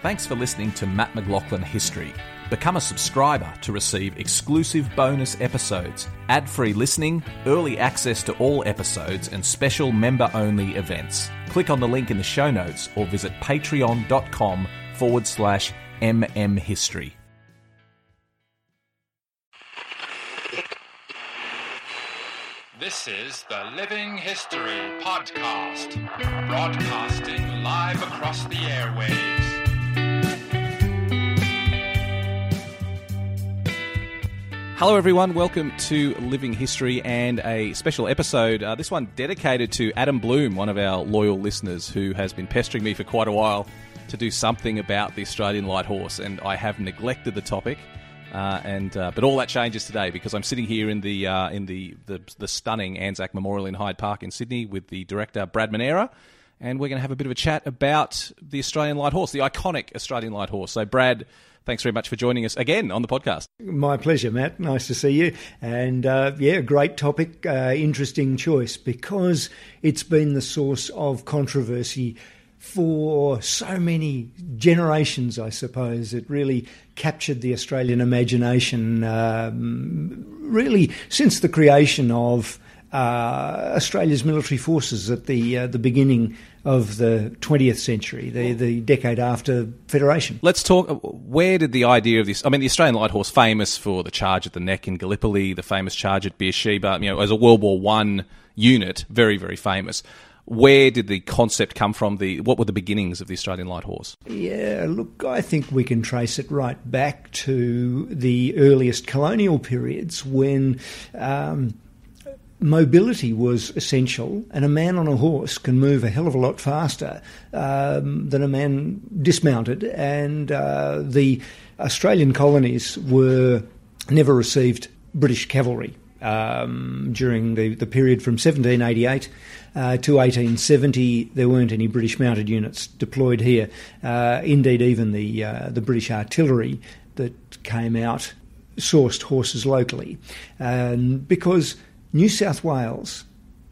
Thanks for listening to Mat McLachlan History. Become a subscriber to receive exclusive bonus episodes, ad free listening, early access to all episodes, and special member only events. Click on the link in the show notes or visit patreon.com forward slash mmhistory. This is the Living History Podcast, broadcasting live across the airwaves. Hello, everyone. Welcome to Living History and a special episode. Uh, this one dedicated to Adam Bloom, one of our loyal listeners who has been pestering me for quite a while to do something about the Australian light horse, and I have neglected the topic. Uh, and uh, but all that changes today because I'm sitting here in the uh, in the, the the stunning Anzac Memorial in Hyde Park in Sydney with the director Brad Manera, and we're going to have a bit of a chat about the Australian light horse, the iconic Australian light horse. So, Brad, thanks very much for joining us again on the podcast. My pleasure, Mat. Nice to see you. And uh, yeah, great topic, uh, interesting choice because it's been the source of controversy for so many generations, I suppose. It really captured the Australian imagination, um, really, since the creation of uh, Australia's military forces at the uh, the beginning of the 20th century, the, the decade after Federation. Let's talk. Where did the idea of this? I mean, the Australian Light Horse, famous for the charge at the Nek in Gallipoli, the famous charge at Beersheba, you know, as a World War One unit, very very famous where did the concept come from? The what were the beginnings of the Australian light horse? Yeah, look, I think we can trace it right back to the earliest colonial periods when. Um, mobility was essential, and a man on a horse can move a hell of a lot faster um, than a man dismounted. And uh, the Australian colonies were never received British cavalry um, during the, the period from 1788 uh, to 1870, there weren't any British mounted units deployed here. Uh, indeed, even the uh, the British artillery that came out sourced horses locally, because New South Wales,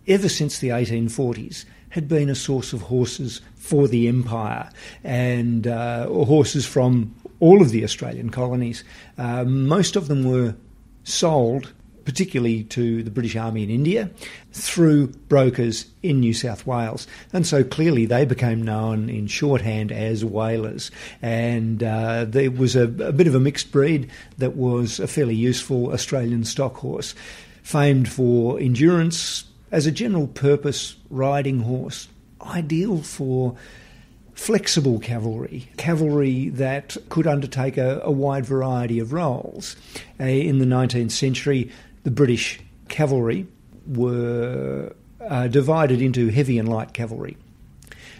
ever since the 1840s, had been a source of horses for the empire and uh, horses from all of the Australian colonies. Uh, most of them were sold particularly to the British Army in India, through brokers in New South Wales. And so clearly they became known in shorthand as Walers. And uh, there was a, a bit of a mixed breed that was a fairly useful Australian stock horse, famed for endurance as a general purpose riding horse, ideal for flexible cavalry, cavalry that could undertake a, a wide variety of roles. Uh, in the 19th century, the British cavalry were uh, divided into heavy and light cavalry.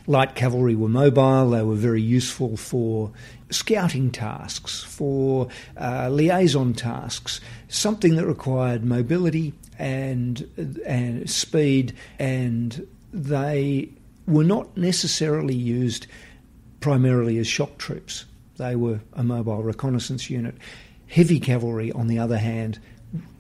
Light cavalry were mobile, they were very useful for scouting tasks, for uh, liaison tasks, something that required mobility and, and speed, and they were not necessarily used primarily as shock troops. They were a mobile reconnaissance unit. Heavy cavalry, on the other hand,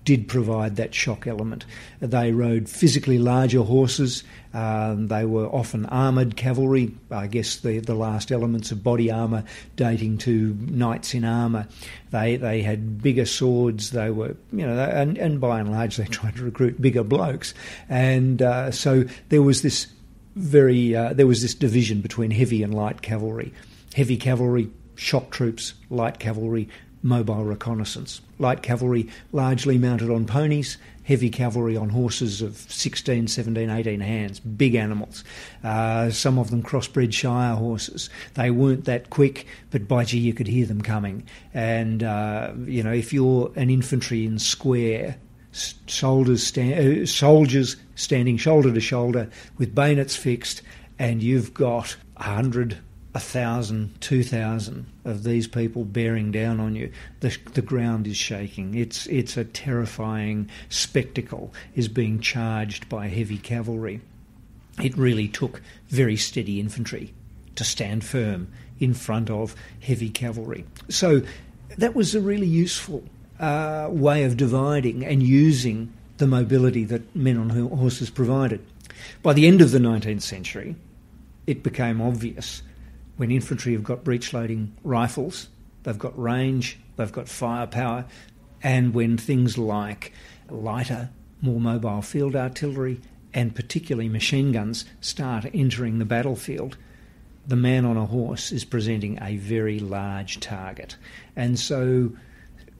did provide that shock element. They rode physically larger horses. Um, they were often armoured cavalry. I guess the, the last elements of body armour dating to knights in armour. They they had bigger swords. They were you know and, and by and large they tried to recruit bigger blokes. And uh, so there was this very uh, there was this division between heavy and light cavalry. Heavy cavalry, shock troops, light cavalry, mobile reconnaissance. Light cavalry largely mounted on ponies, heavy cavalry on horses of 16, 17, 18 hands, big animals. Uh, some of them crossbred Shire horses. They weren't that quick, but by gee, you could hear them coming. And, uh, you know, if you're an infantry in square, soldiers, sta- uh, soldiers standing shoulder to shoulder with bayonets fixed, and you've got a hundred, a thousand, two thousand of these people bearing down on you. The, the ground is shaking. It's it's a terrifying spectacle. Is being charged by heavy cavalry. It really took very steady infantry to stand firm in front of heavy cavalry. So that was a really useful uh, way of dividing and using the mobility that men on horses provided. By the end of the 19th century, it became obvious when infantry have got breech loading rifles, they've got range, they've got firepower, and when things like lighter, more mobile field artillery and particularly machine guns start entering the battlefield, the man on a horse is presenting a very large target. And so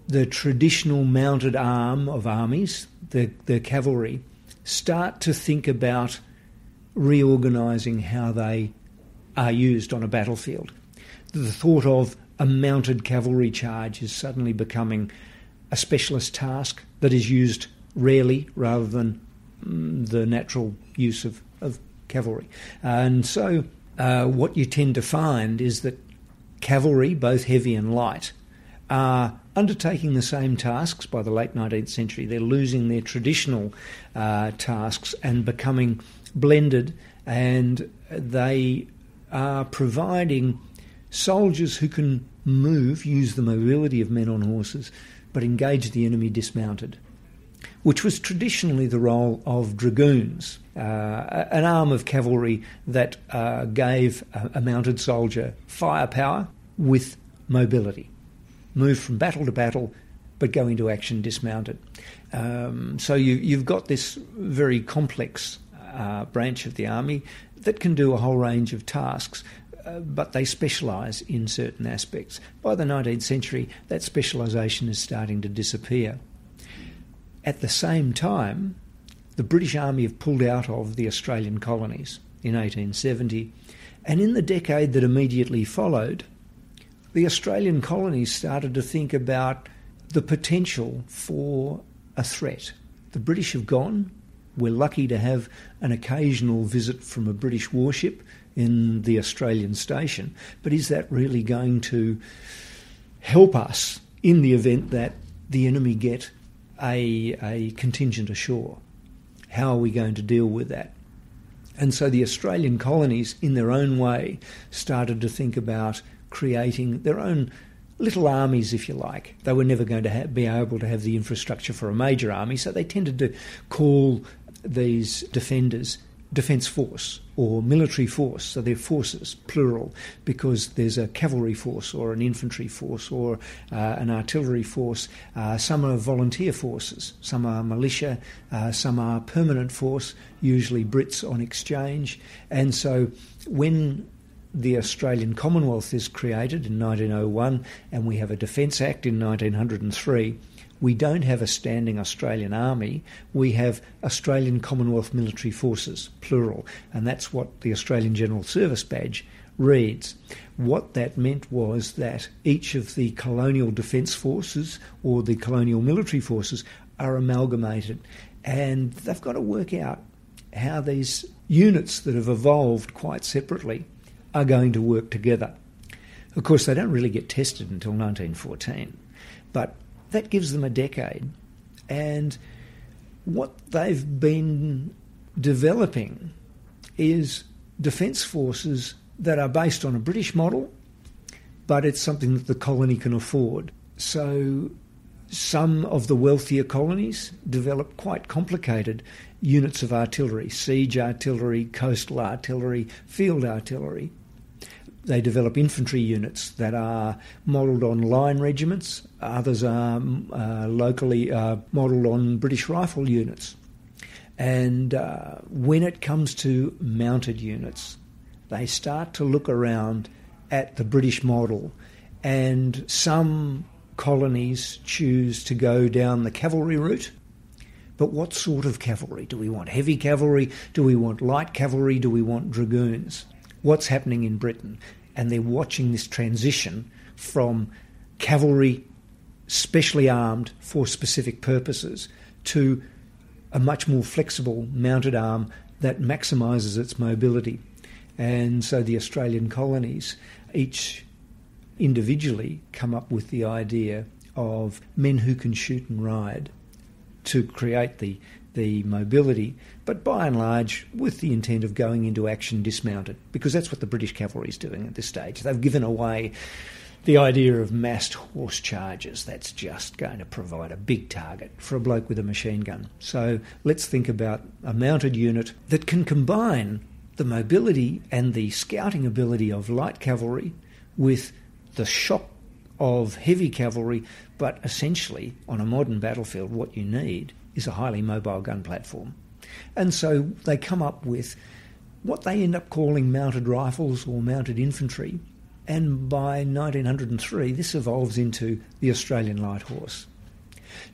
the traditional mounted arm of armies, the, the cavalry, start to think about reorganising how they are used on a battlefield. The thought of a mounted cavalry charge is suddenly becoming a specialist task that is used rarely rather than mm, the natural use of, of cavalry. And so, uh, what you tend to find is that cavalry, both heavy and light, are undertaking the same tasks by the late 19th century. They're losing their traditional uh, tasks and becoming blended, and they are providing soldiers who can move, use the mobility of men on horses, but engage the enemy dismounted, which was traditionally the role of dragoons, uh, an arm of cavalry that uh, gave a, a mounted soldier firepower with mobility move from battle to battle, but go into action dismounted. Um, so you, have got this very complex uh, branch of the army that can do a whole range of tasks. Uh, but they specialise in certain aspects. By the 19th century, that specialisation is starting to disappear. At the same time, the British Army have pulled out of the Australian colonies in 1870, and in the decade that immediately followed, the Australian colonies started to think about the potential for a threat. The British have gone. We're lucky to have an occasional visit from a British warship in the Australian station, but is that really going to help us in the event that the enemy get a, a contingent ashore? How are we going to deal with that? And so the Australian colonies, in their own way, started to think about creating their own little armies, if you like. They were never going to ha- be able to have the infrastructure for a major army, so they tended to call these defenders defence force or military force. So they're forces, plural, because there's a cavalry force or an infantry force or uh, an artillery force. Uh, some are volunteer forces, some are militia, uh, some are permanent force, usually Brits on exchange. And so when the Australian Commonwealth is created in 1901 and we have a Defence Act in 1903, we don't have a standing Australian army, we have Australian Commonwealth Military Forces, plural, and that's what the Australian General Service Badge reads. What that meant was that each of the colonial defence forces or the colonial military forces are amalgamated, and they've got to work out how these units that have evolved quite separately are going to work together. Of course, they don't really get tested until 1914, but that gives them a decade. And what they've been developing is defence forces that are based on a British model, but it's something that the colony can afford. So some of the wealthier colonies develop quite complicated units of artillery siege artillery, coastal artillery, field artillery. They develop infantry units that are modelled on line regiments. Others are uh, locally uh, modelled on British rifle units. And uh, when it comes to mounted units, they start to look around at the British model, and some colonies choose to go down the cavalry route. But what sort of cavalry? Do we want heavy cavalry? Do we want light cavalry? Do we want dragoons? What's happening in Britain? And they're watching this transition from cavalry specially armed for specific purposes to a much more flexible mounted arm that maximises its mobility. And so the Australian colonies, each individually, come up with the idea of men who can shoot and ride to create the the mobility, but by and large with the intent of going into action dismounted, because that's what the British cavalry is doing at this stage. They've given away the idea of massed horse charges. That's just going to provide a big target for a bloke with a machine gun. So let's think about a mounted unit that can combine the mobility and the scouting ability of light cavalry with the shock of heavy cavalry, but essentially on a modern battlefield, what you need is a highly mobile gun platform. And so they come up with what they end up calling mounted rifles or mounted infantry. And by 1903, this evolves into the Australian light horse.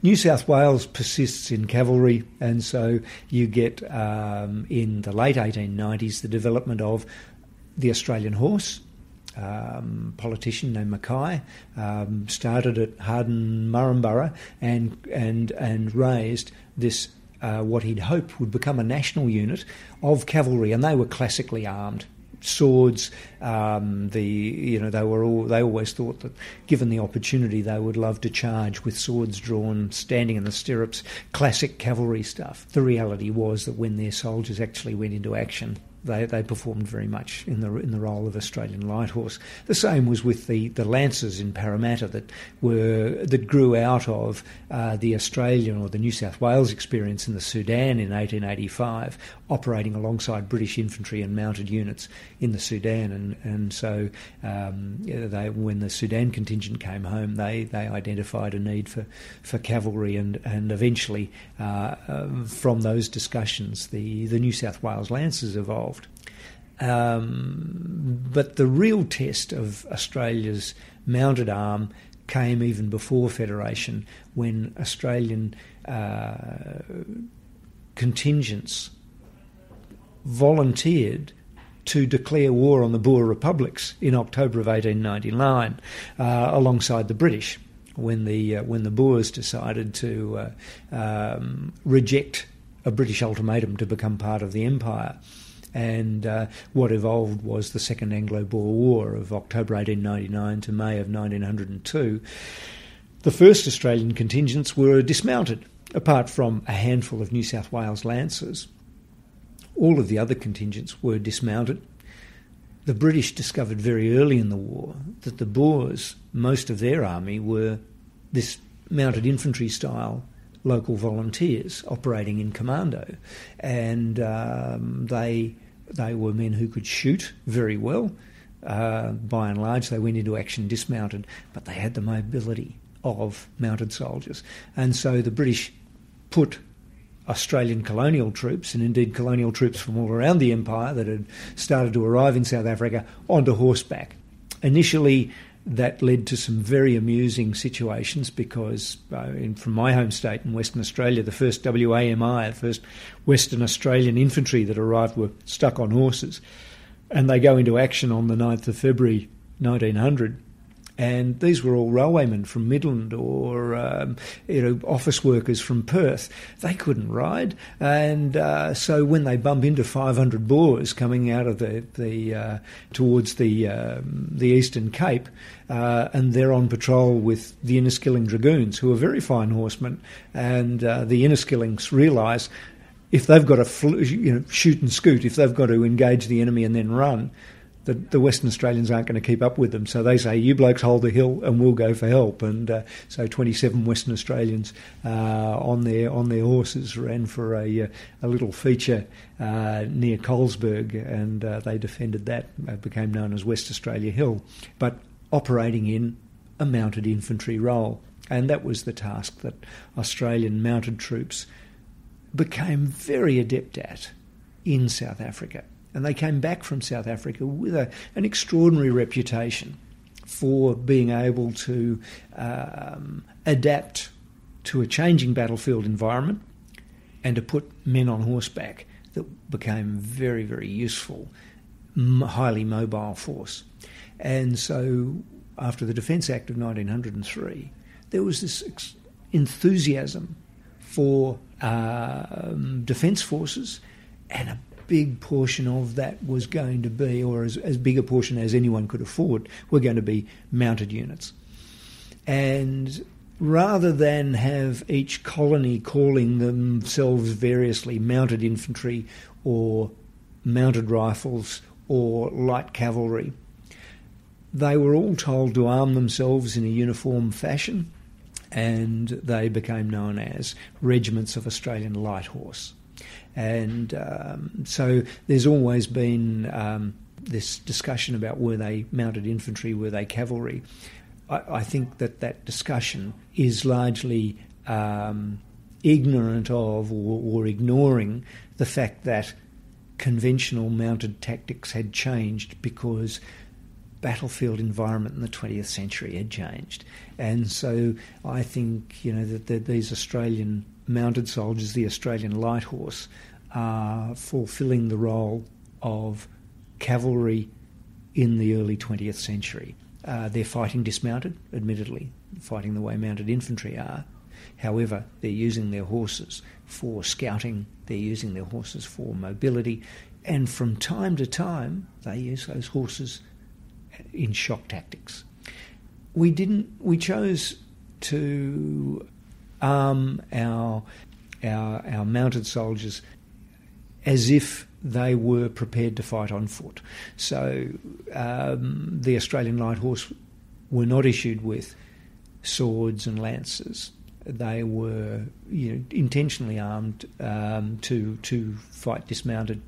New South Wales persists in cavalry, and so you get um, in the late 1890s the development of the Australian horse, um, politician named Mackay, um, started at Harden Murrumburrah and and and raised this uh, what he'd hoped would become a national unit of cavalry, and they were classically armed. Swords, um, the you know they were all they always thought that given the opportunity they would love to charge with swords drawn, standing in the stirrups, classic cavalry stuff. The reality was that when their soldiers actually went into action, they, they performed very much in the in the role of Australian light horse. The same was with the, the lancers in Parramatta that were that grew out of uh, the Australian or the New South Wales experience in the Sudan in 1885, operating alongside British infantry and mounted units in the Sudan, and and so um, they when the Sudan contingent came home, they they identified a need for, for cavalry, and and eventually uh, uh, from those discussions, the the New South Wales Lancers evolved involved. Um, but the real test of Australia's mounted arm came even before Federation when Australian uh, contingents volunteered to declare war on the Boer republics in October of 1899 uh, alongside the British when the uh, when the Boers decided to uh, um, reject a British ultimatum to become part of the empire. And uh, what evolved was the Second Anglo Boer War of October 1899 to May of 1902. The first Australian contingents were dismounted, apart from a handful of New South Wales Lancers. All of the other contingents were dismounted. The British discovered very early in the war that the Boers, most of their army, were this mounted infantry style local volunteers operating in commando, and um, they they were men who could shoot very well. Uh, by and large, they went into action dismounted, but they had the mobility of mounted soldiers, and so the British put Australian colonial troops and indeed colonial troops from all around the empire that had started to arrive in South Africa onto horseback. Initially, that led to some very amusing situations because uh, in, from my home state in Western Australia, the first WAMI, the first Western Australian infantry that arrived were stuck on horses. And they go into action on the 9th of February 1900 and these were all railwaymen from Midland or um, you know office workers from Perth. They couldn't ride, and uh, so when they bump into 500 Boers coming out of the the uh, towards the um, the Eastern Cape, uh, and they're on patrol with the Inniskilling Dragoons, who are very fine horsemen, and uh, the Inniskillings realise if they've got to fl- you know, shoot and scoot, if they've got to engage the enemy and then run, the, the Western Australians aren't going to keep up with them. So they say, you blokes hold the hill and we'll go for help. And uh, so 27 Western Australians uh, on, their, on their horses ran for a, uh, a little feature uh, near Colesberg and uh, they defended that. It became known as West Australia Hill, but operating in a mounted infantry role. And that was the task that Australian mounted troops became very adept at in South Africa and they came back from South Africa with a, an extraordinary reputation for being able to um, adapt to a changing battlefield environment and to put men on horseback that became very, very useful, highly mobile force. And so, after the Defence Act of 1903, there was this enthusiasm for um, defence forces, and a big portion of that was going to be, or as, as big a portion as anyone could afford, were going to be mounted units. And rather than have each colony calling themselves variously mounted infantry or mounted rifles or light cavalry, they were all told to arm themselves in a uniform fashion and they became known as regiments of Australian Light Horse. And um, so there's always been um, this discussion about were they mounted infantry, were they cavalry. I, I think that that discussion is largely um, ignorant of or, or ignoring the fact that conventional mounted tactics had changed because battlefield environment in the 20th century had changed. And so I think, you know, that, that these Australian mounted soldiers, the Australian light horse, are fulfilling the role of cavalry in the early 20th century. Uh, they're fighting dismounted, admittedly, fighting the way mounted infantry are. However, they're using their horses for scouting, they're using their horses for mobility, and from time to time, they use those horses in shock tactics. We didn't. We chose to arm our our, our mounted soldiers as if they were prepared to fight on foot. So um, the Australian Light Horse were not issued with swords and lances. They were you know, intentionally armed um, to to fight dismounted.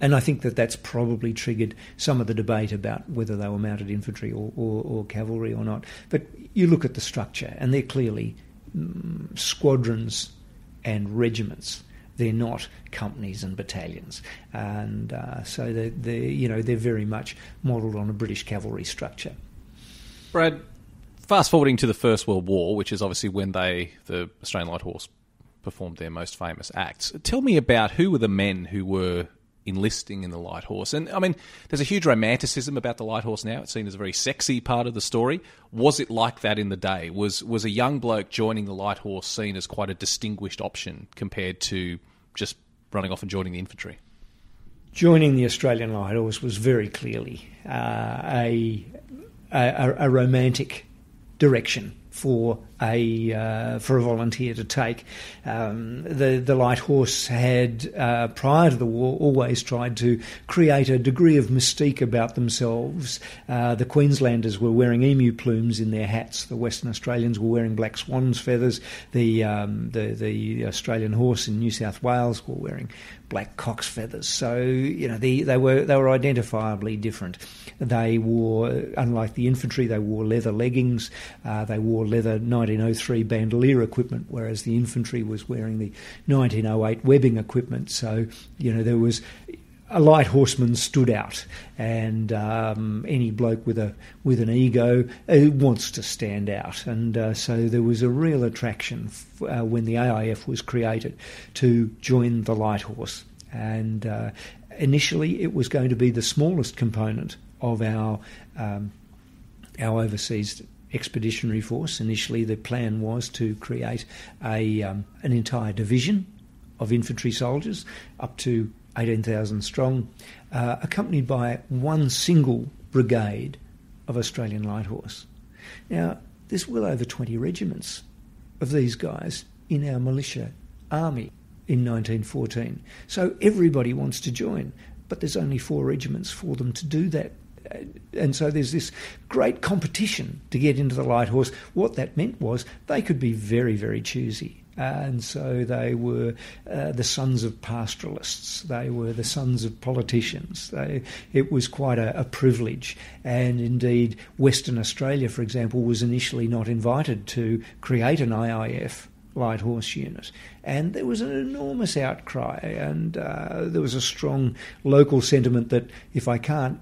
And I think that that's probably triggered some of the debate about whether they were mounted infantry or, or, or cavalry or not. But you look at the structure, and they're clearly squadrons and regiments they're not companies and battalions, and uh, so they they you know they're very much modelled on a British cavalry structure. Brad, fast forwarding to the First World War, which is obviously when they the Australian Light Horse performed their most famous acts. Tell me about who were the men who were enlisting in the light horse. And I mean, there's a huge romanticism about the light horse now. It's seen as a very sexy part of the story. Was it like that in the day? Was was a young bloke joining the light horse seen as quite a distinguished option compared to just running off and joining the infantry? Joining the Australian Light Horse was very clearly uh, a, a, a romantic direction for a uh, for a volunteer to take. Um, the the light horse had uh, prior to the war always tried to create a degree of mystique about themselves. Uh, the Queenslanders were wearing emu plumes in their hats. The Western Australians were wearing black swan's feathers. The um, the the Australian horse in New South Wales were wearing black cock's feathers. So you know the, they were they were identifiably different. They wore, unlike the infantry, they wore leather leggings. Uh, they wore leather 1903 bandolier equipment, whereas the infantry was wearing the 1908 webbing equipment. So you know there was a light horseman stood out, and um, any bloke with a with an ego uh, wants to stand out, and uh, so there was a real attraction f- uh, when the AIF was created to join the light horse, and uh, initially it was going to be the smallest component of our um, our overseas expeditionary force. Initially, the plan was to create a um, an entire division of infantry soldiers, up to 18,000 strong, uh, accompanied by one single brigade of Australian Light Horse. Now, there's well over 20 regiments of these guys in our militia army in 1914. So everybody wants to join, but there's only four regiments for them to do that. And so there's this great competition to get into the light horse. What that meant was they could be very, very choosy and so they were uh, the sons of pastoralists. They were the sons of politicians. They, it was quite a, a, privilege, and indeed, Western Australia, for example, was initially not invited to create an AIF light horse unit. And there was an enormous outcry, and uh, there was a strong local sentiment that if I can't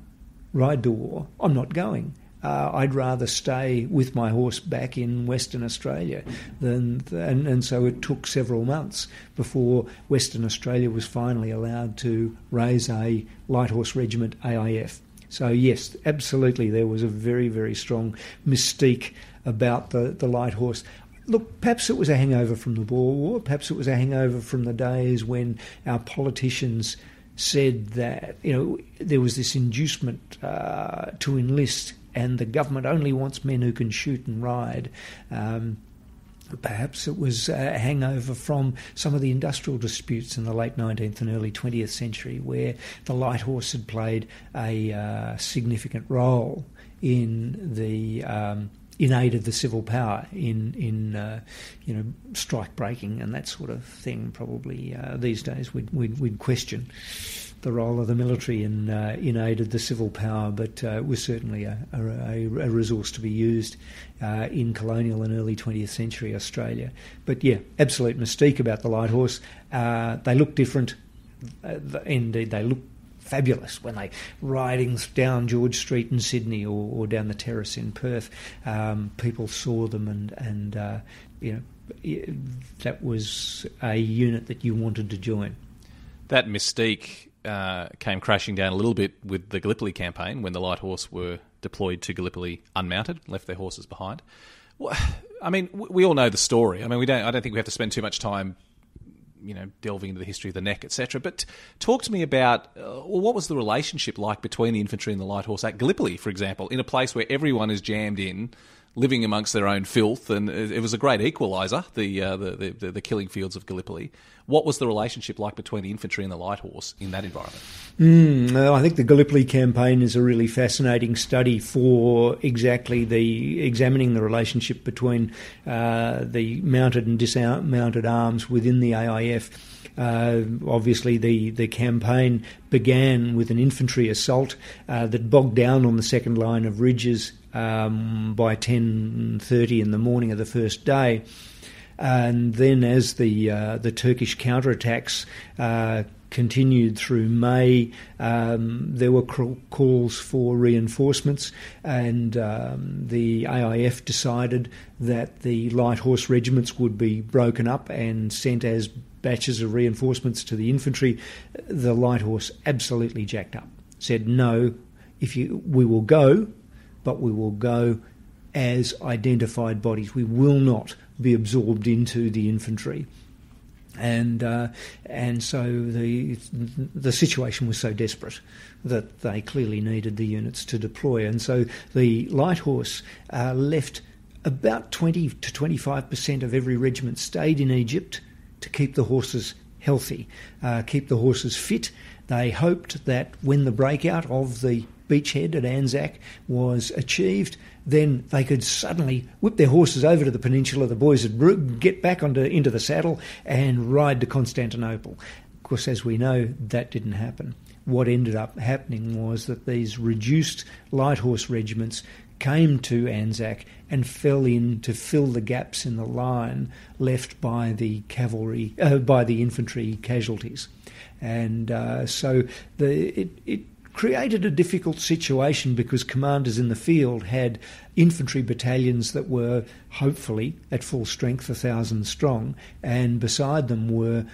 ride to war, I'm not going. uh, I'd rather stay with my horse back in Western Australia than, and, and so it took several months before Western Australia was finally allowed to raise a light horse regiment AIF. So yes, absolutely, there was a very very strong mystique about the, the light horse. Look, perhaps it was a hangover from the Boer War. Perhaps it was a hangover from the days when our politicians said that you know there was this inducement uh, to enlist and the government only wants men who can shoot and ride. Um, Perhaps it was a hangover from some of the industrial disputes in the late 19th and early 20th century, where the light horse had played a uh, significant role in the um, in aid of the civil power in in uh, you know strike breaking and that sort of thing. Probably uh, these days we'd, we'd, we'd question the role of the military in uh, in aid of the civil power, but uh, it was certainly a, a, a, resource to be used uh, in colonial and early 20th century Australia. But yeah, absolute mystique about the light horse. Uh, they look different. Indeed, they look fabulous when they riding down George Street in Sydney or, or down the terrace in Perth. Um, people saw them and and uh, you know that was a unit that you wanted to join. That mystique uh, came crashing down a little bit with the Gallipoli campaign when the light horse were deployed to Gallipoli unmounted, left their horses behind. Well, I mean, we all know the story. I mean, we don't. I don't think we have to spend too much time, you know, delving into the history of the Nek, etc. But talk to me about uh, what was the relationship like between the infantry and the light horse at Gallipoli, for example, in a place where everyone is jammed in living amongst their own filth, and it was a great equaliser, the, uh, the, the, the killing fields of Gallipoli. What was the relationship like between the infantry and the light horse in that environment? Mm, I think the Gallipoli campaign is a really fascinating study for exactly the examining the relationship between uh, the mounted and dismounted arms within the AIF. Uh, obviously, the, the campaign began with an infantry assault uh, that bogged down on the second line of ridges um, by 10.30 in the morning of the first day. And then, as the uh, the Turkish counterattacks uh, continued through May, um, there were calls for reinforcements, and um, the AIF decided that the light horse regiments would be broken up and sent as batches of reinforcements to the infantry. The light horse absolutely jacked up, said, "No, if you, we will go, but we will go as identified bodies. We will not be absorbed into the infantry. And uh, and so the the situation was so desperate that they clearly needed the units to deploy, and so the light horse uh, left about twenty to twenty five percent of every regiment stayed in Egypt to keep the horses healthy, uh, keep the horses fit. They hoped that when the breakout of the beachhead at Anzac was achieved, then they could suddenly whip their horses over to the peninsula. The boys would get back onto into the saddle and ride to Constantinople. Of course, as we know, that didn't happen. What ended up happening was that these reduced light horse regiments came to Anzac and fell in to fill the gaps in the line left by the cavalry, uh, by the infantry casualties, and uh, so the it, it created a difficult situation because commanders in the field had infantry battalions that were hopefully at full strength, a thousand strong, and beside them were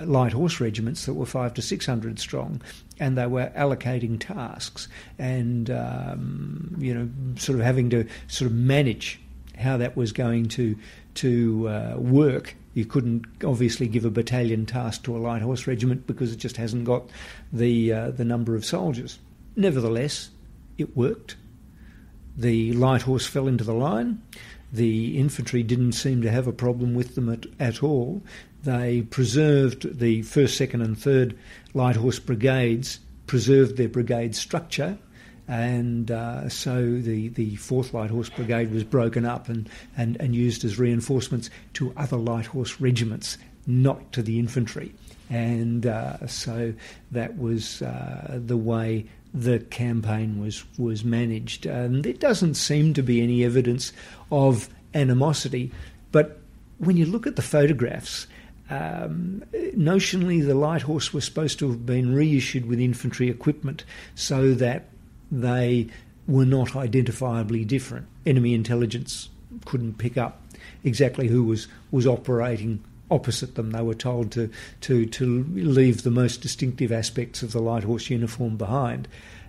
light horse regiments that were five to six hundred strong, and they were allocating tasks and um, you know sort of having to sort of manage how that was going to to uh, work you couldn't obviously give a battalion task to a light horse regiment because it just hasn't got the uh, the number of soldiers. Nevertheless, it worked. The light horse fell into the line. The infantry didn't seem to have a problem with them at, at all. They preserved the first, second, and third light horse brigades, preserved their brigade structure, and uh, so the, the 4th Light Horse Brigade was broken up and, and, and used as reinforcements to other light horse regiments, not to the infantry. And uh, so that was uh, the way the campaign was, was managed. And there doesn't seem to be any evidence of animosity, but when you look at the photographs, um, notionally, the light horse was supposed to have been reissued with infantry equipment so that they were not identifiably different. Enemy intelligence couldn't pick up exactly who was, was operating opposite them. They were told to, to, to leave the most distinctive aspects of the light horse uniform behind.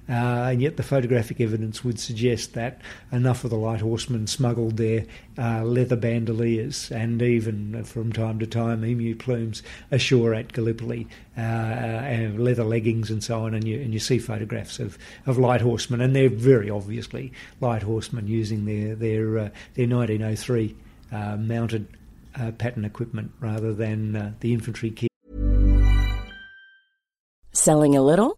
Uh, and yet the photographic evidence would suggest that enough of the light horsemen smuggled their uh, leather bandoliers and even uh, from time to time emu plumes ashore at Gallipoli uh, and leather leggings and so on and you, and you see photographs of, of light horsemen and they're very obviously light horsemen using their, their, uh, their 1903 uh, mounted pattern equipment rather than the infantry kit. Selling a little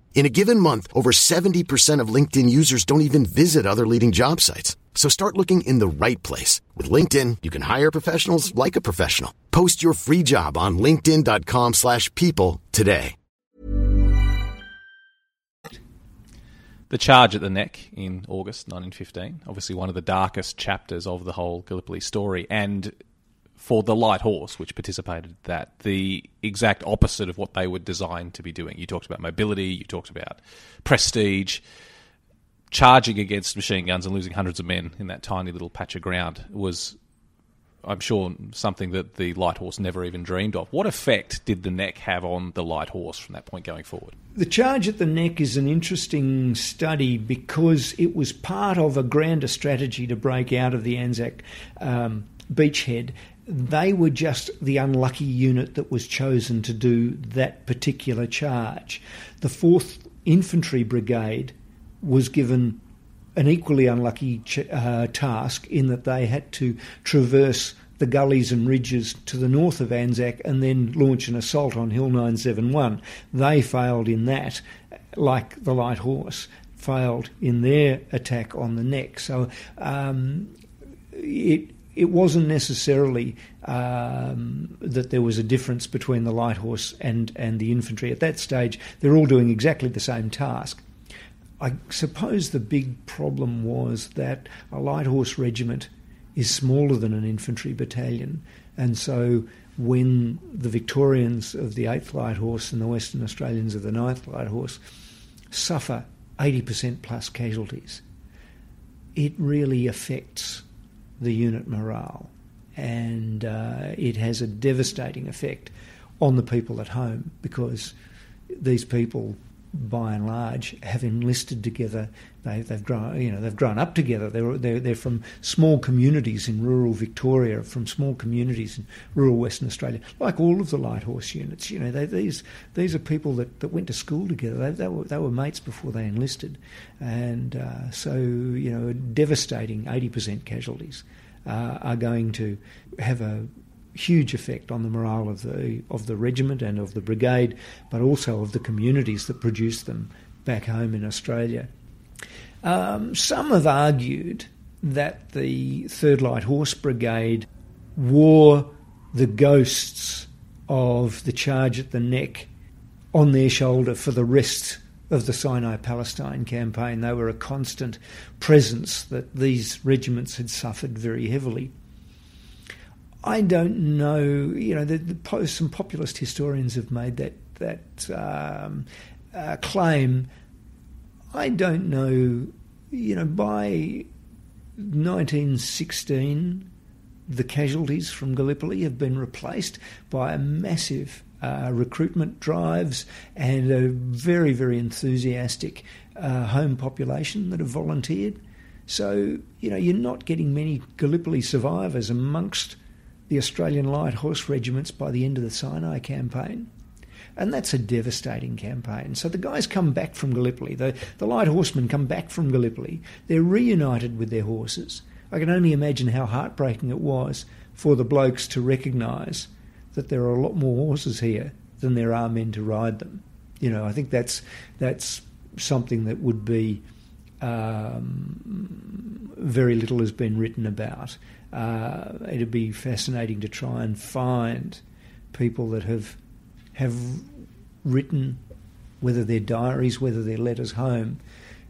In a given month, over 70% of LinkedIn users don't even visit other leading job sites. So start looking in the right place. With LinkedIn, you can hire professionals like a professional. Post your free job on linkedin.com slash people today. The charge at the Nek in August 1915, obviously one of the darkest chapters of the whole Gallipoli story. And for the light horse, which participated that, the exact opposite of what they were designed to be doing. You talked about mobility, you talked about prestige, charging against machine guns and losing hundreds of men in that tiny little patch of ground was, I'm sure, something that the light horse never even dreamed of. What effect did the Nek have on the light horse from that point going forward? The charge at the Nek is an interesting study because it was part of a grander strategy to break out of the Anzac um, beachhead they were just the unlucky unit that was chosen to do that particular charge. The 4th Infantry Brigade was given an equally unlucky ch- uh, task in that they had to traverse the gullies and ridges to the north of Anzac and then launch an assault on Hill 971. They failed in that, like the Light Horse failed in their attack on the Nek. So um, it it wasn't necessarily um, that there was a difference between the light horse and, and the infantry. At that stage, they're all doing exactly the same task. I suppose the big problem was that a light horse regiment is smaller than an infantry battalion, and so when the Victorians of the 8th Light Horse and the Western Australians of the 9th Light Horse suffer 80% plus casualties, it really affects the unit morale, and uh, it has a devastating effect on the people at home because these people, by and large, have enlisted together. They, have grown, you know, they've grown up together. They're, they're, they're from small communities in rural Victoria, from small communities in rural Western Australia, like all of the light horse units. You know, they, these these are people that, that went to school together. They, they, were, they were mates before they enlisted, and uh, so you know, devastating eighty percent casualties uh, are going to have a huge effect on the morale of the of the regiment and of the brigade, but also of the communities that produced them back home in Australia. Um, some have argued that the Third Light Horse Brigade wore the ghosts of the charge at the Nek on their shoulder for the rest of the Sinai Palestine campaign. They were a constant presence that these regiments had suffered very heavily. I don't know, you know, the, the, some populist historians have made that, that um, uh, claim. I don't know, you know, by 1916, the casualties from Gallipoli have been replaced by a massive uh, recruitment drives and a very, very enthusiastic uh, home population that have volunteered. So, you know, you're not getting many Gallipoli survivors amongst the Australian Light Horse regiments by the end of the Sinai campaign. And that's a devastating campaign. So the guys come back from Gallipoli, the, the light horsemen come back from Gallipoli, they're reunited with their horses. I can only imagine how heartbreaking it was for the blokes to recognise that there are a lot more horses here than there are men to ride them. You know, I think that's that's something that would be um, very little has been written about. Uh, it'd be fascinating to try and find people that have have written, whether they're diaries, whether they're letters home,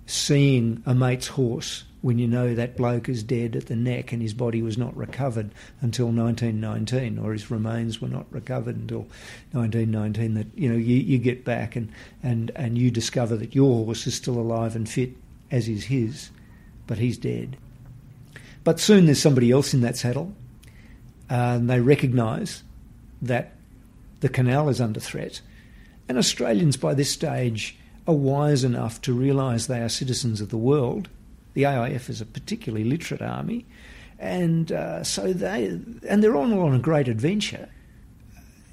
seeing a mate's horse when you know that bloke is dead at the Nek and his body was not recovered until 1919, or his remains were not recovered until 1919. That you know you, you get back and, and, and you discover that your horse is still alive and fit, as is his, but he's dead. But soon there's somebody else in that saddle, and they recognise that the canal is under threat. And Australians by this stage are wise enough to realise they are citizens of the world. The AIF is a particularly literate army, and uh, so they and they're on on a great adventure,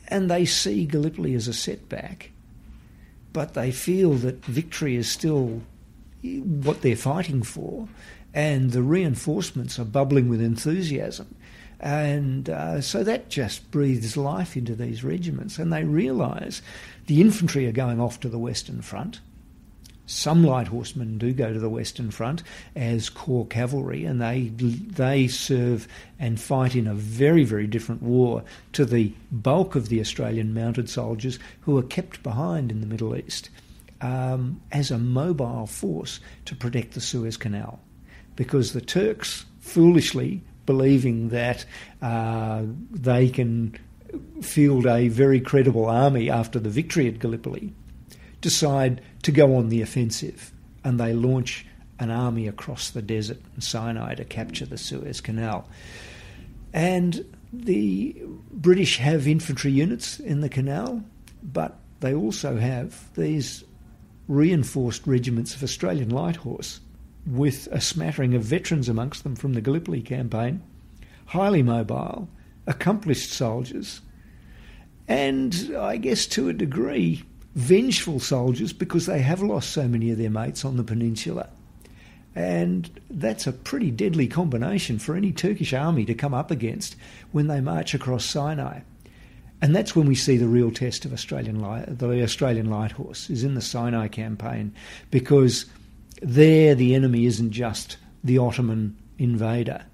and they see Gallipoli as a setback, but they feel that victory is still what they're fighting for, and the reinforcements are bubbling with enthusiasm. And uh, so that just breathes life into these regiments, and they realise the infantry are going off to the Western Front. Some light horsemen do go to the Western Front as corps cavalry, and they they serve and fight in a very very different war to the bulk of the Australian mounted soldiers who are kept behind in the Middle East um, as a mobile force to protect the Suez Canal, because the Turks foolishly believing that uh, they can field a very credible army after the victory at Gallipoli, decide to go on the offensive and they launch an army across the desert in Sinai to capture the Suez Canal. And the British have infantry units in the canal, but they also have these reinforced regiments of Australian Light Horse with a smattering of veterans amongst them from the Gallipoli campaign, highly mobile, accomplished soldiers, and I guess to a degree, vengeful soldiers because they have lost so many of their mates on the peninsula. And that's a pretty deadly combination for any Turkish army to come up against when they march across Sinai. And that's when we see the real test of Australian light, the Australian light horse is in the Sinai campaign because there, the enemy isn't just the Ottoman invader,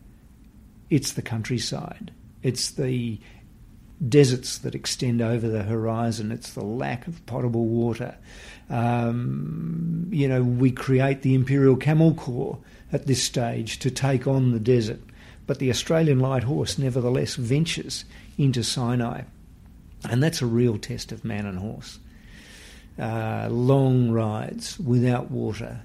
it's the countryside. It's the deserts that extend over the horizon. It's the lack of potable water. Um, you know, we create the Imperial Camel Corps at this stage to take on the desert, but the Australian Light Horse nevertheless ventures into Sinai. And that's a real test of man and horse. Uh, long rides without water,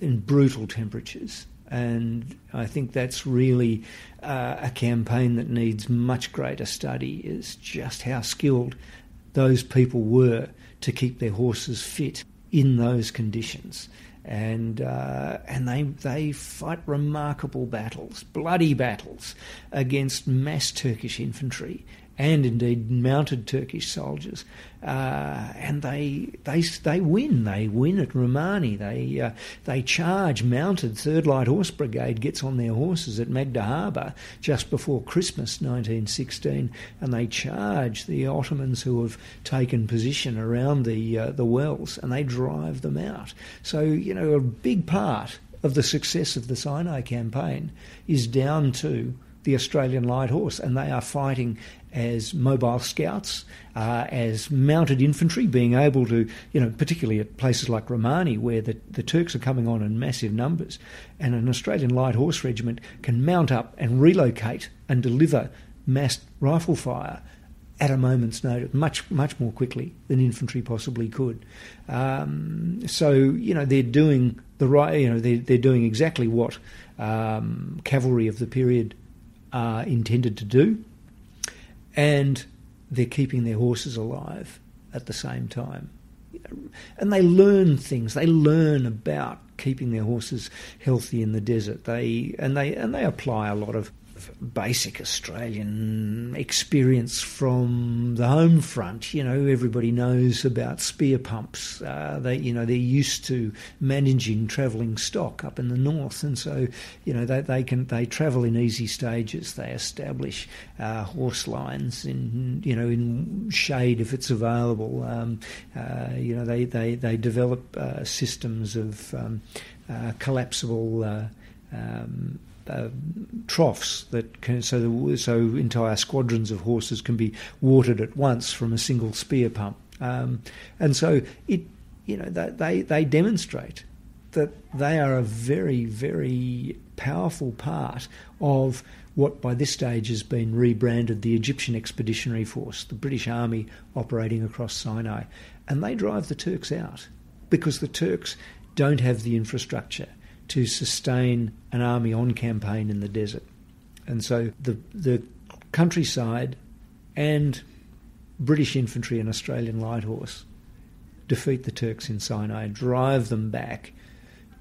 in brutal temperatures. And I think that's really uh, a campaign that needs much greater study, is just how skilled those people were to keep their horses fit in those conditions. And uh, and they they fight remarkable battles, bloody battles against mass Turkish infantry and indeed mounted Turkish soldiers, uh, and they they they win. They win at Romani. They uh, they charge. Mounted Third Light Horse Brigade gets on their horses at Magdhaba just before Christmas 1916, and they charge the Ottomans who have taken position around the uh, the wells, and they drive them out. So you know a big part of the success of the Sinai campaign is down to the Australian Light Horse, and they are fighting as mobile scouts, uh, as mounted infantry, being able to, you know, particularly at places like Romani, where the, the Turks are coming on in massive numbers, and an Australian Light Horse Regiment can mount up and relocate and deliver massed rifle fire at a moment's notice, much much more quickly than infantry possibly could. Um, so you know they're doing the right, you know they're, they're doing exactly what um, cavalry of the period are intended to do and they're keeping their horses alive at the same time. and they learn things. They learn about keeping their horses healthy in the desert. They and they and they apply a lot of basic Australian experience from the home front. You know, everybody knows about spear pumps. Uh, they, you know, they're used to managing travelling stock up in the north, and so you know they, they can they travel in easy stages. They establish uh, horse lines in you know in shade if it's available. Um, uh, you know, they they they develop uh, systems of um, uh, collapsible. Uh, um, uh, troughs that can, so the, so entire squadrons of horses can be watered at once from a single spear pump, um, and so it you know they they demonstrate that they are a very very powerful part of what by this stage has been rebranded the Egyptian Expeditionary Force, the British Army operating across Sinai, and they drive the Turks out because the Turks don't have the infrastructure to sustain an army on campaign in the desert. And so the, the countryside and British infantry and Australian light horse defeat the Turks in Sinai, drive them back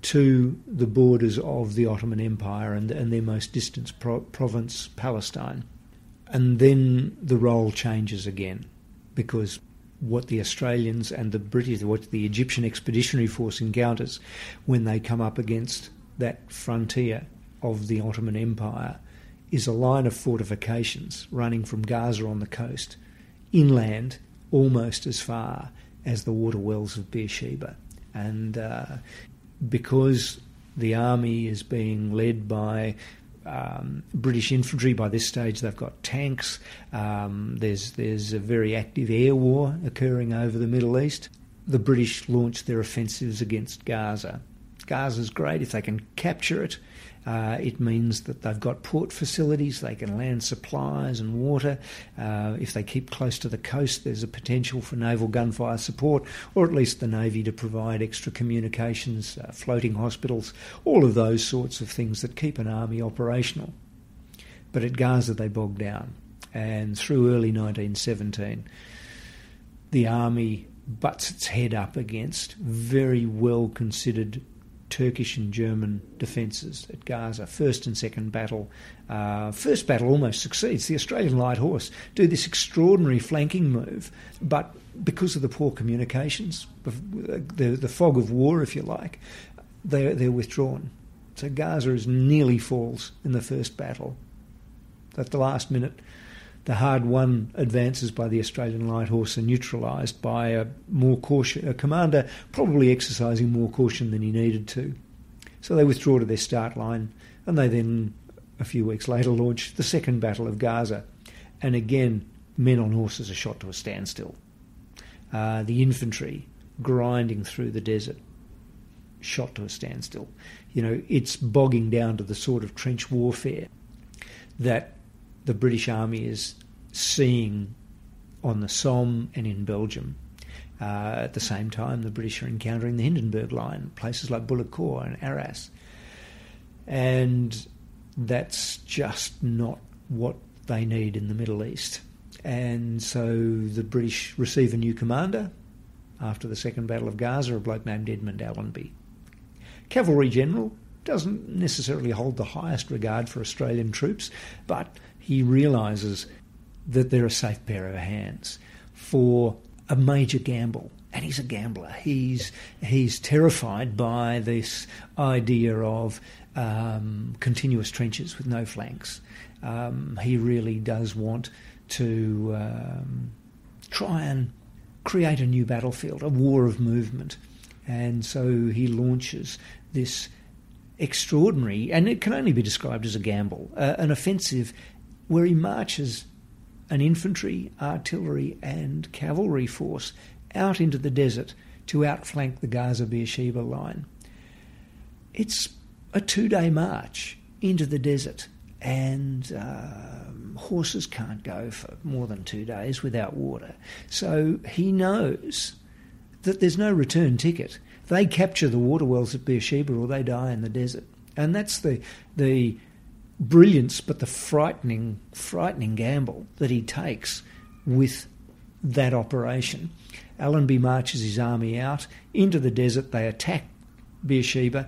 to the borders of the Ottoman Empire and, and their most distant pro- province, Palestine. And then the role changes again because what the Australians and the British, what the Egyptian Expeditionary Force encounters when they come up against that frontier of the Ottoman Empire is a line of fortifications running from Gaza on the coast inland almost as far as the water wells of Beersheba. And uh, because the army is being led by um, British infantry. By this stage, they've got tanks. Um, there's there's a very active air war occurring over the Middle East. The British launch their offensives against Gaza. Gaza's great if they can capture it. Uh, it means that they've got port facilities, they can land supplies and water. Uh, if they keep close to the coast, there's a potential for naval gunfire support, or at least the Navy to provide extra communications, uh, floating hospitals, all of those sorts of things that keep an army operational. But at Gaza, they bogged down. And through early 1917, the army butts its head up against very well considered Turkish and German defences at Gaza. First and second battle. Uh, first battle almost succeeds. The Australian light horse do this extraordinary flanking move, but because of the poor communications, the, the fog of war, if you like, they're, they're withdrawn. So Gaza is nearly falls in the first battle. At the last minute, the hard-won advances by the Australian Light Horse are neutralised by a more caution, a commander probably exercising more caution than he needed to. So they withdraw to their start line, and they then, a few weeks later, launch the Second Battle of Gaza. And again, men on horses are shot to a standstill. Uh, the infantry grinding through the desert, shot to a standstill. You know, it's bogging down to the sort of trench warfare that the British Army is seeing on the Somme and in Belgium. Uh, at the same time, the British are encountering the Hindenburg Line, places like Bullecourt and Arras. And that's just not what they need in the Middle East. And so the British receive a new commander after the Second Battle of Gaza, a bloke named Edmund Allenby. Cavalry General doesn't necessarily hold the highest regard for Australian troops, but he realises that they're a safe pair of hands for a major gamble. And he's a gambler. He's he's terrified by this idea of um, continuous trenches with no flanks. Um, he really does want to um, try and create a new battlefield, a war of movement. And so he launches this extraordinary, and it can only be described as a gamble, uh, an offensive where he marches an infantry, artillery, and cavalry force out into the desert to outflank the Gaza Beersheba line. It's a two day march into the desert, and um, horses can't go for more than two days without water. So he knows that there's no return ticket. They capture the water wells at Beersheba or they die in the desert. And that's the, the brilliance, but the frightening, frightening gamble that he takes with that operation. Allenby marches his army out into the desert. They attack Beersheba.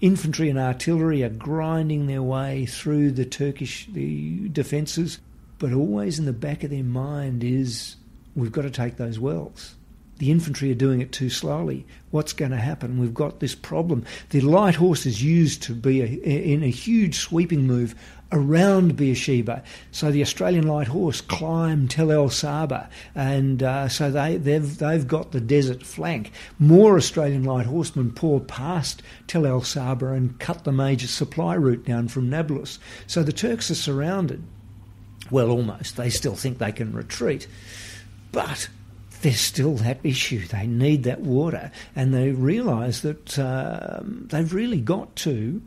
Infantry and artillery are grinding their way through the Turkish the defences, but always in the back of their mind is we've got to take those wells. The infantry are doing it too slowly. What's going to happen? We've got this problem. The light horse is used to be a, in a huge sweeping move around Beersheba. So the Australian light horse climb Tel El Saba, and uh, so they, they've, they've got the desert flank. More Australian light horsemen pour past Tel El Saba and cut the major supply route down from Nablus. So the Turks are surrounded. Well, almost. They still think they can retreat. But there's still that issue. They need that water, and they realise that um, they've really got to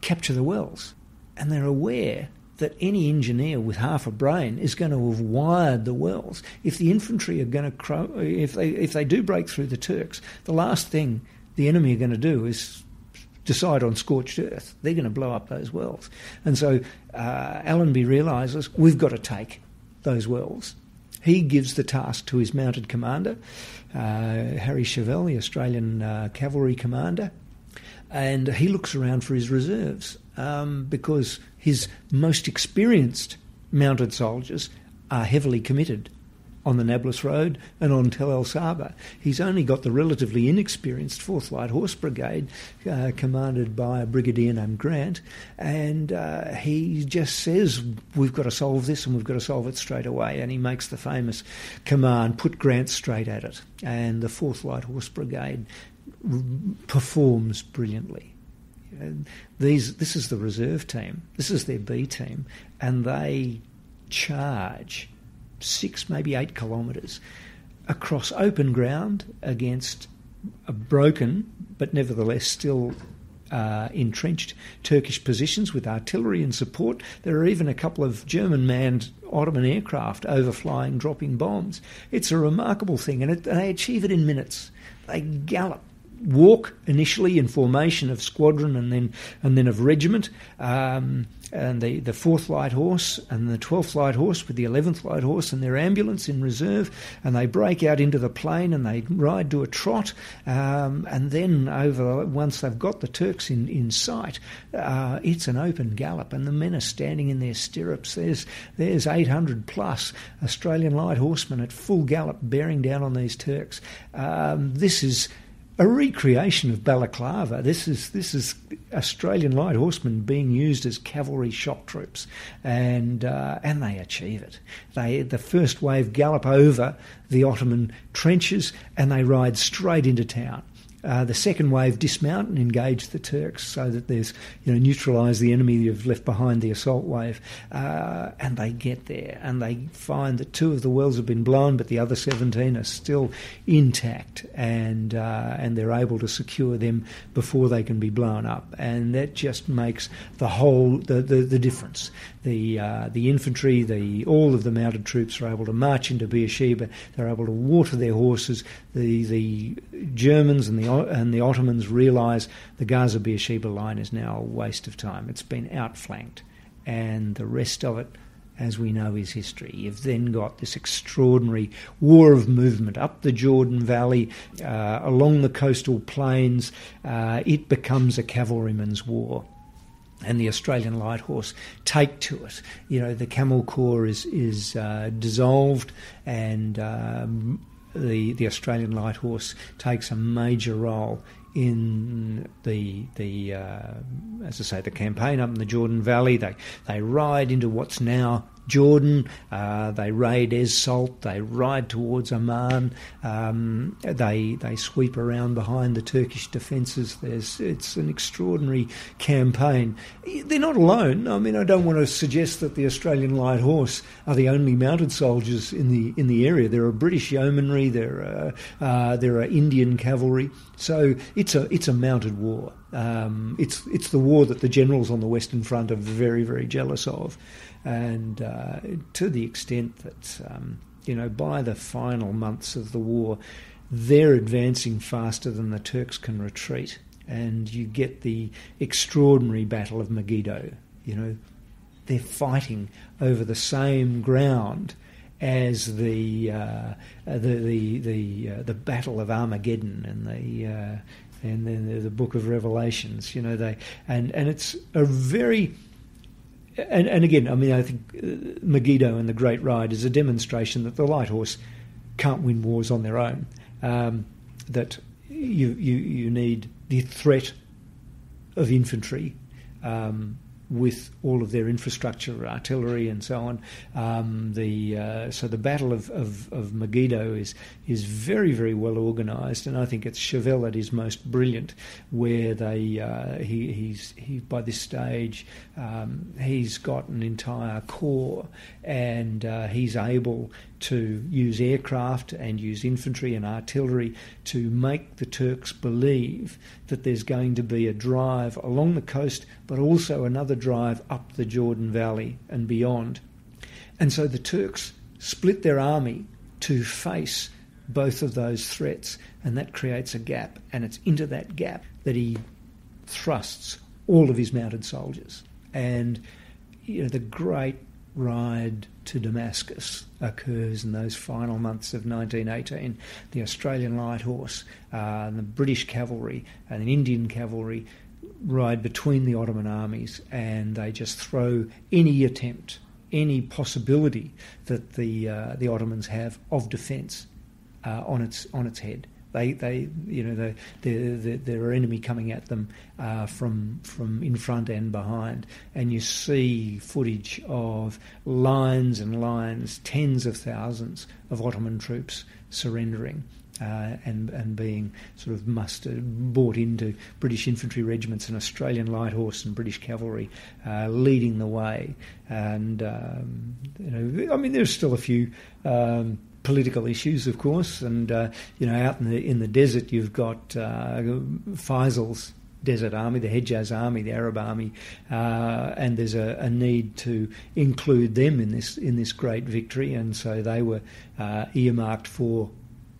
capture the wells. And they're aware that any engineer with half a brain is going to have wired the wells. If the infantry are going to, cro- if they if they do break through the Turks, the last thing the enemy are going to do is decide on scorched earth. They're going to blow up those wells. And so uh, Allenby realises we've got to take those wells he gives the task to his mounted commander, uh, Harry Chauvel, the Australian uh, cavalry commander, and he looks around for his reserves um, because his most experienced mounted soldiers are heavily committed on the Nablus Road and on Tel El Saba. He's only got the relatively inexperienced 4th Light Horse Brigade, uh, commanded by a brigadier named Grant, and uh, he just says, We've got to solve this and we've got to solve it straight away. And he makes the famous command, Put Grant straight at it. And the 4th Light Horse Brigade r- performs brilliantly. These, this is the reserve team, this is their B team, and they charge six, maybe eight kilometres across open ground against a broken, but nevertheless still uh, entrenched Turkish positions with artillery and support. There are even a couple of German manned Ottoman aircraft overflying, dropping bombs. It's a remarkable thing, and, it, they achieve it in minutes. They gallop walk initially in formation of squadron and then and then of regiment, um, and the, the fourth light horse and the twelfth light horse with the eleventh light horse and their ambulance in reserve, and they break out into the plain and they ride to a trot, um, and then over once they've got the Turks in in sight, uh, it's an open gallop, and the men are standing in their stirrups. There's there's 800 plus Australian light horsemen at full gallop bearing down on these Turks. Um, this is a recreation of balaclava. This is this is Australian light horsemen being used as cavalry shock troops, and uh, and they achieve it. They the first wave gallop over the Ottoman trenches and they ride straight into town. Uh, the second wave dismount and engage the Turks so that there's, you know, neutralise the enemy you've left behind the assault wave. Uh, and they get there and they find that two of the wells have been blown, but the other 17 are still intact and, uh, and they're able to secure them before they can be blown up. And that just makes the whole, the, the, the difference. The, uh, the infantry, the, all of the mounted troops are able to march into Beersheba, they're able to water their horses, the, the Germans and the and the Ottomans realise the Gaza Beersheba line is now a waste of time. It's been outflanked, and the rest of it, as we know, is history. You've then got this extraordinary war of movement up the Jordan Valley, uh, along the coastal plains. Uh, it becomes a cavalryman's war and the Australian light horse take to it. You know, the camel corps is is uh, dissolved, and um, the the Australian light horse takes a major role in the the uh, as I say the campaign up in the Jordan Valley. They they ride into what's now Jordan. Uh, they raid Es Salt. They ride towards Amman. Um, they they sweep around behind the Turkish defences. It's an extraordinary campaign. They're not alone. I mean, I don't want to suggest that the Australian Light Horse are the only mounted soldiers in the in the area. There are British yeomanry. There are uh, there are Indian cavalry. So it's a it's a mounted war. Um, it's it's the war that the generals on the Western Front are very very jealous of and uh, to the extent that um, you know by the final months of the war, they're advancing faster than the Turks can retreat, and you get the extraordinary Battle of Megiddo. You know, they're fighting over the same ground, as the uh, the the the, uh, the battle of Armageddon and the uh, and then the, the, book of Revelations. You know they and and it's a very and, and again, I mean, I think uh, Megiddo and the Great Ride is a demonstration that the light horse can't win wars on their own. Um, that you, you you need the threat of infantry um, with all of their infrastructure, artillery, and so on. Um, the uh, so the Battle of, of, of, Megiddo is is very very well organised, and I think it's Chauvel at his most brilliant, where they uh, he he's he by this stage um, he's got an entire corps, and uh, he's able to use aircraft and use infantry and artillery to make the Turks believe that there's going to be a drive along the coast, but also another drive up the Jordan Valley and beyond. And so the Turks split their army to face both of those threats, and that creates a gap. And it's into that gap that he thrusts all of his mounted soldiers. And you know, the great ride to Damascus occurs in those final months of 1918. The Australian Light Horse, uh, the British cavalry, and the Indian cavalry ride between the Ottoman armies, and they just throw any attempt, any possibility that the uh, the Ottomans have of defence uh, on its on its head. They, they, you know, they, they're, they're, are enemy coming at them uh, from from in front and behind, and you see footage of lines and lines, tens of thousands of Ottoman troops surrendering. Uh, and and being sort of mustered, brought into British infantry regiments and Australian light horse and British cavalry, uh, leading the way. And um, you know, I mean, there's still a few um, political issues, of course, and uh, you know, out in the in the desert, you've got uh, Faisal's Desert Army, the Hejaz Army, the Arab Army, uh, and there's a, a, need to include them in this in this great victory, and so they were uh, earmarked for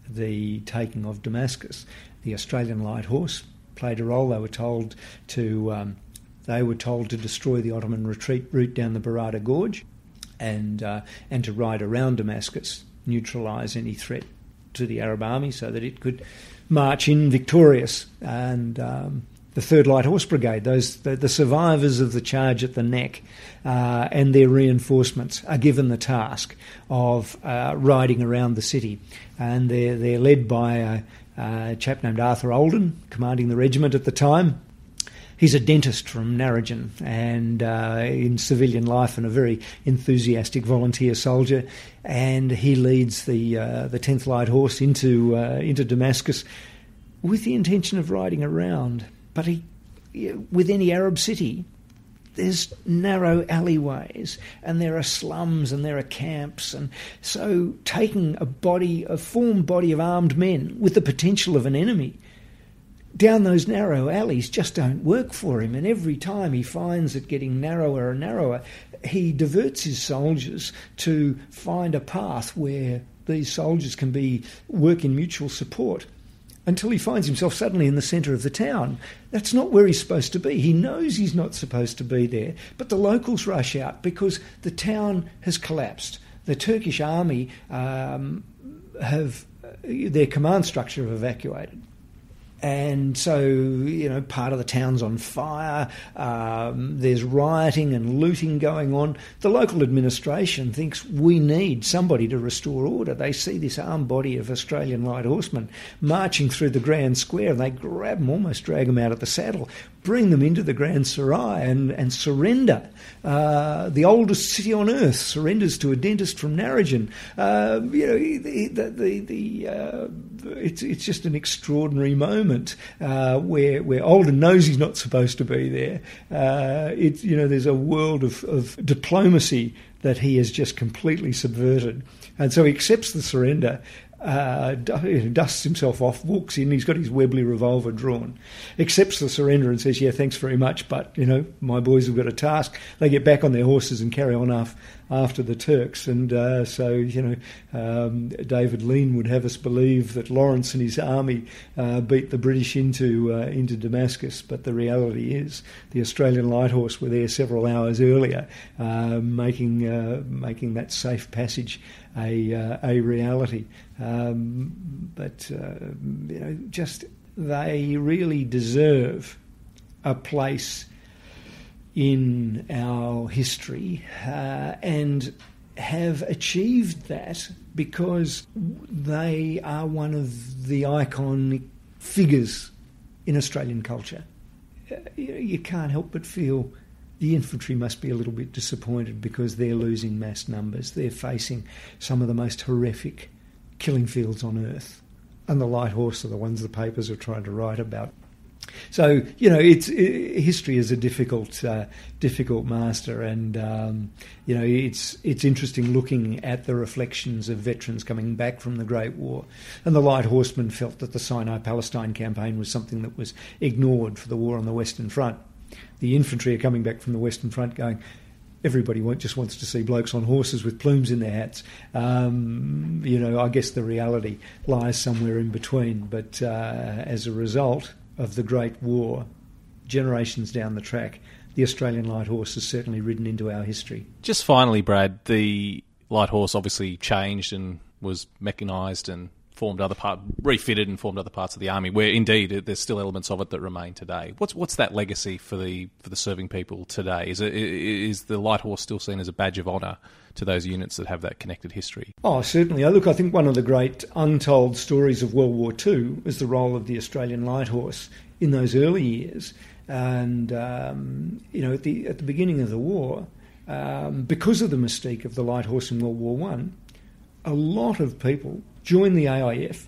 the taking of Damascus. The Australian Light Horse played a role. They were told to um, they were told to destroy the Ottoman retreat route down the Barada Gorge, and uh, and to ride around Damascus neutralise any threat to the Arab army so that it could march in victorious. And um, the Third Light Horse Brigade, those the, the, survivors of the charge at the Nek, uh, and their reinforcements are given the task of uh, riding around the city, and they're they're led by a, a chap named Arthur Olden, commanding the regiment at the time he's a dentist from Narrogin and uh, in civilian life and a very enthusiastic volunteer soldier. And he leads the uh, the tenth light horse into uh, into Damascus with the intention of riding around. But he, with any Arab city, there's narrow alleyways and there are slums and there are camps and so taking a body a formed body of armed men with the potential of an enemy down those narrow alleys just don't work for him. And every time he finds it getting narrower and narrower, he diverts his soldiers to find a path where these soldiers can be work in mutual support until he finds himself suddenly in the centre of the town. That's not where he's supposed to be. He knows he's not supposed to be there, but the locals rush out because the town has collapsed. The Turkish army um, have their command structure have evacuated and so you know part of the town's on fire. Um, there's rioting and looting going on. The local administration thinks we need somebody to restore order. They see this armed body of Australian light horsemen marching through the grand square, and they grab them, almost drag them out of the saddle, bring them into the Grand Serai and, and surrender. Uh, the oldest city on earth surrenders to a dentist from Narrogin. Uh, you know, the, the, the, the uh, it's, it's just an extraordinary moment uh, where, where Olden knows he's not supposed to be there. Uh, it, you know, there's a world of, of diplomacy that he has just completely subverted. And so he accepts the surrender uh, dusts himself off, walks in. He's got his Webley revolver drawn, accepts the surrender, and says, "Yeah, thanks very much, but you know my boys have got a task." They get back on their horses and carry on after, after the Turks. And uh, so you know, um, David Lean would have us believe that Lawrence and his army uh, beat the British into uh, into Damascus, but the reality is the Australian Light Horse were there several hours earlier, uh, making uh, making that safe passage a, uh, a reality. Um, but, uh, you know, just they really deserve a place in our history uh, and have achieved that because they are one of the iconic figures in Australian culture. Uh, you can't help but feel the infantry must be a little bit disappointed because they're losing mass numbers. They're facing some of the most horrific killing fields on earth. And the light horse are the ones the papers are trying to write about. So you know, it's it, history is a difficult, uh, difficult master, and um, you know, it's it's interesting looking at the reflections of veterans coming back from the Great War, and the Light Horsemen felt that the Sinai-Palestine campaign was something that was ignored for the war on the Western Front. The infantry are coming back from the Western Front, going, everybody just wants to see blokes on horses with plumes in their hats. Um, you know, I guess the reality lies somewhere in between. But uh, as a result of the Great War, generations down the track, the Australian light horse has certainly ridden into our history. Just finally, Brad, the light horse obviously changed and was mechanised and formed other part, refitted and formed other parts of the army. Where indeed there's still elements of it that remain today. What's what's that legacy for the for the serving people today? Is it is the light horse still seen as a badge of honour to those units that have that connected history? Oh, certainly. Look, I think one of the great untold stories of World War II is the role of the Australian light horse in those early years. And um, you know, at the at the beginning of the war, um, because of the mystique of the light horse in World War One, a lot of people join the AIF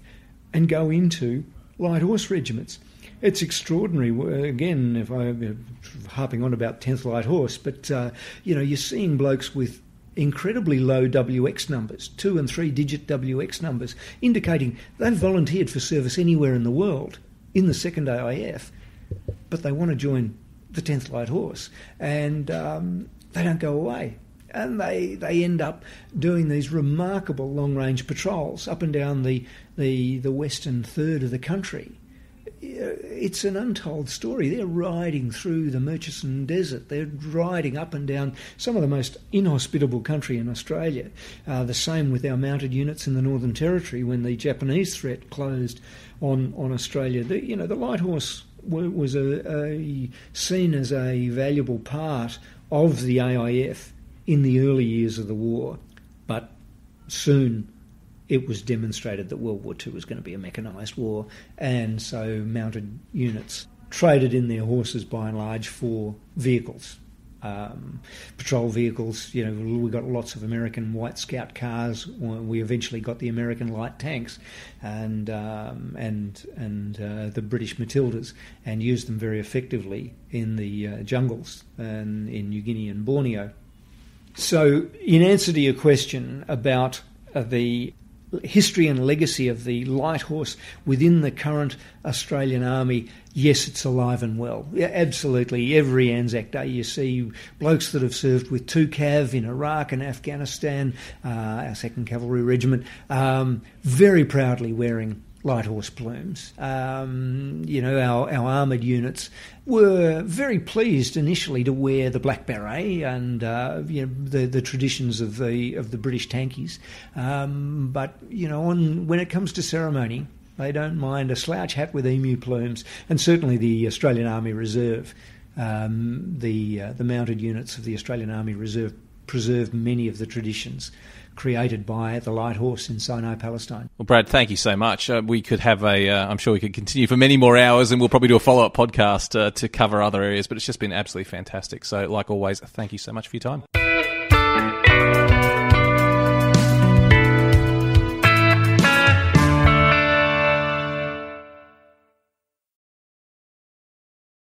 and go into light horse regiments. It's extraordinary. Again, if I'm harping on about 10th Light Horse, but uh, you know, you're seeing blokes with incredibly low WX numbers, two and three digit WX numbers, indicating they've volunteered for service anywhere in the world in the second AIF, but they want to join the 10th Light Horse and um, they don't go away and they they end up doing these remarkable long range patrols up and down the, the the western third of the country. It's an untold story. They're riding through the Murchison Desert. They're riding up and down some of the most inhospitable country in Australia. Uh, the same with our mounted units in the Northern Territory when the Japanese threat closed on on Australia. The, you know, the light horse was a, a, seen as a valuable part of the AIF in the early years of the war, but soon it was demonstrated that World War II was going to be a mechanised war, and so mounted units traded in their horses by and large for vehicles. Um, patrol vehicles, you know, we got lots of American White Scout cars. We eventually got the American light tanks, and um, and and uh, the British Matildas, and used them very effectively in the uh, jungles and in New Guinea and Borneo. So, in answer to your question about uh, the history and legacy of the light horse within the current Australian Army, yes, it's alive and well. Yeah, absolutely. Every Anzac Day, you see blokes that have served with 2 Cav in Iraq and Afghanistan, uh, our 2nd Cavalry Regiment, um, very proudly wearing light horse plumes. Um, you know, our, our armoured units were very pleased initially to wear the black beret and uh, you know the the traditions of the of the British tankies. Um, but you know, on, when it comes to ceremony, they don't mind a slouch hat with emu plumes, and certainly the Australian Army Reserve. Um, the uh, the mounted units of the Australian Army Reserve preserve many of the traditions created by the Light Horse in Sinai, Palestine. Well, Brad, thank you so much. Uh, we could have a, am uh, sure we could continue for many more hours, and we'll probably do a follow up podcast uh, to cover other areas. But it's just been absolutely fantastic. So, like always, thank you so much for your time.